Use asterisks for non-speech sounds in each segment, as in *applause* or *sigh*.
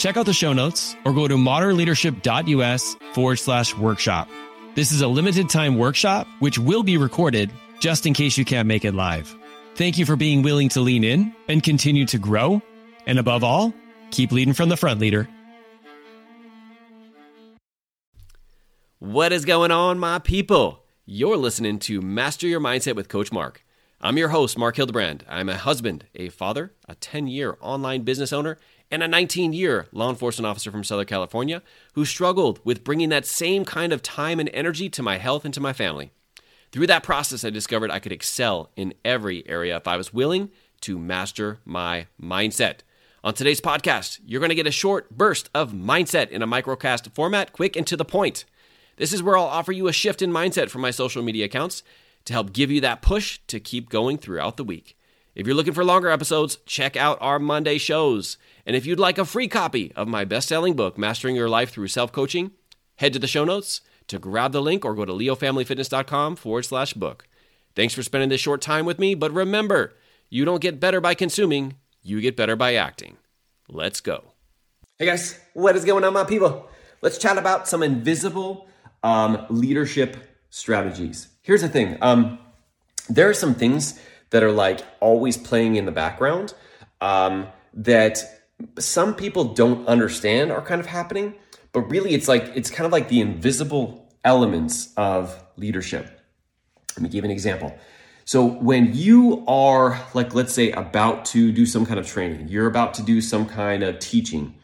Check out the show notes or go to modernleadership.us forward slash workshop. This is a limited time workshop, which will be recorded just in case you can't make it live. Thank you for being willing to lean in and continue to grow. And above all, keep leading from the front, leader. What is going on, my people? You're listening to Master Your Mindset with Coach Marc. I'm your host, Marc Hildebrand. I'm a husband, a father, a 10 year online business owner, and a 19 year law enforcement officer from Southern California who struggled with bringing that same kind of time and energy to my health and to my family. Through that process, I discovered I could excel in every area if I was willing to master my mindset. On today's podcast, you're going to get a short burst of mindset in a microcast format, quick and to the point. This is where I'll offer you a shift in mindset from my social media accounts to help give you that push to keep going throughout the week. If you're looking for longer episodes, check out our Monday shows. And if you'd like a free copy of my best selling book, Mastering Your Life Through Self Coaching, head to the show notes to grab the link or go to leofamilyfitness.com forward slash book. Thanks for spending this short time with me, but remember, you don't get better by consuming, you get better by acting. Let's go. Hey guys, what is going on, my people? Let's chat about some invisible um, leadership strategies. Here's the thing um, there are some things that are like always playing in the background um, that some people don't understand are kind of happening but really it's like it's kind of like the invisible elements of leadership. Let me give an example. So when you are like let's say about to do some kind of training you're about to do some kind of teaching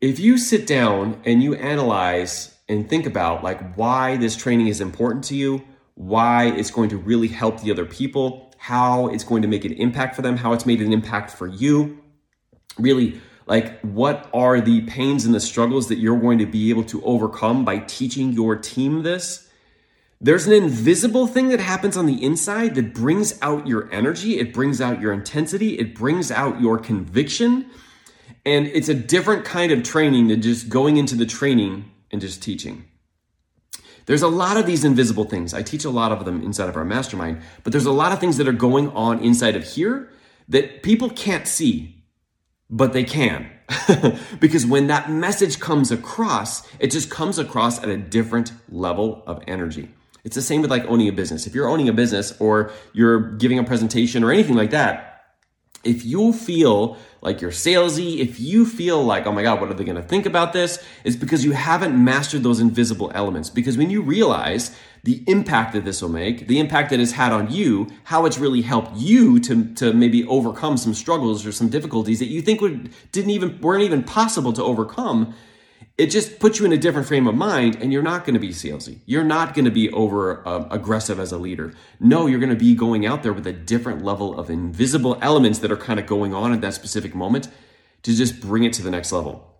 if you sit down and you analyze and think about like why this training is important to you why it's going to really help the other people how it's going to make an impact for them how it's made an impact for you. Really like what are the pains and the struggles that you're going to be able to overcome by teaching your team this? There's an invisible thing that happens on the inside that brings out your energy it brings out your intensity it brings out your conviction and it's a different kind of training than just going into the training and just teaching there's a lot of these invisible things i teach a lot of them inside of our mastermind but there's a lot of things that are going on inside of here that people can't see but they can. *laughs* because when that message comes across, it just comes across at a different level of energy. It's the same with like owning a business. If you're owning a business or you're giving a presentation or anything like that, if you feel like you're salesy, if you feel like, oh my God, what are they gonna think about this? It's because you haven't mastered those invisible elements. Because when you realize the impact that this will make, the impact that it's had on you, how it's really helped you to, to maybe overcome some struggles or some difficulties that you think would didn't even weren't even possible to overcome, it just puts you in a different frame of mind and you're not going to be salesy. You're not going to be over uh, aggressive as a leader. No, you're going to be going out there with a different level of invisible elements that are kind of going on at that specific moment to just bring it to the next level.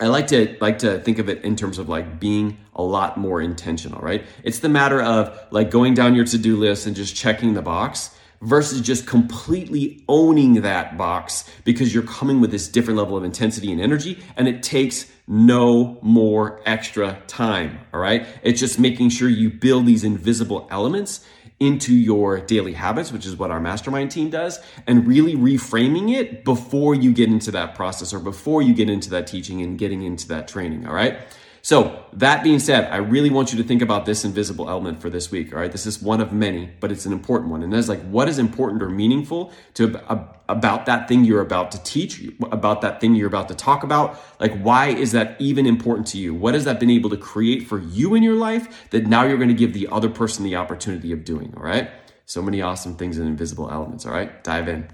I like to like to think of it in terms of like being a lot more intentional, right? It's the matter of like going down your to-do list and just checking the box versus just completely owning that box because you're coming with this different level of intensity and energy and it takes no more extra time, all right? It's just making sure you build these invisible elements into your daily habits, which is what our mastermind team does, and really reframing it before you get into that process or before you get into that teaching and getting into that training, all right? So, that being said, I really want you to think about this invisible element for this week. All right, this is one of many, but it's an important one. And that's like, what is important or meaningful to about that thing you're about to teach, about that thing you're about to talk about? Like, why is that even important to you? What has that been able to create for you in your life that now you're going to give the other person the opportunity of doing? All right, so many awesome things and invisible elements. All right, dive in.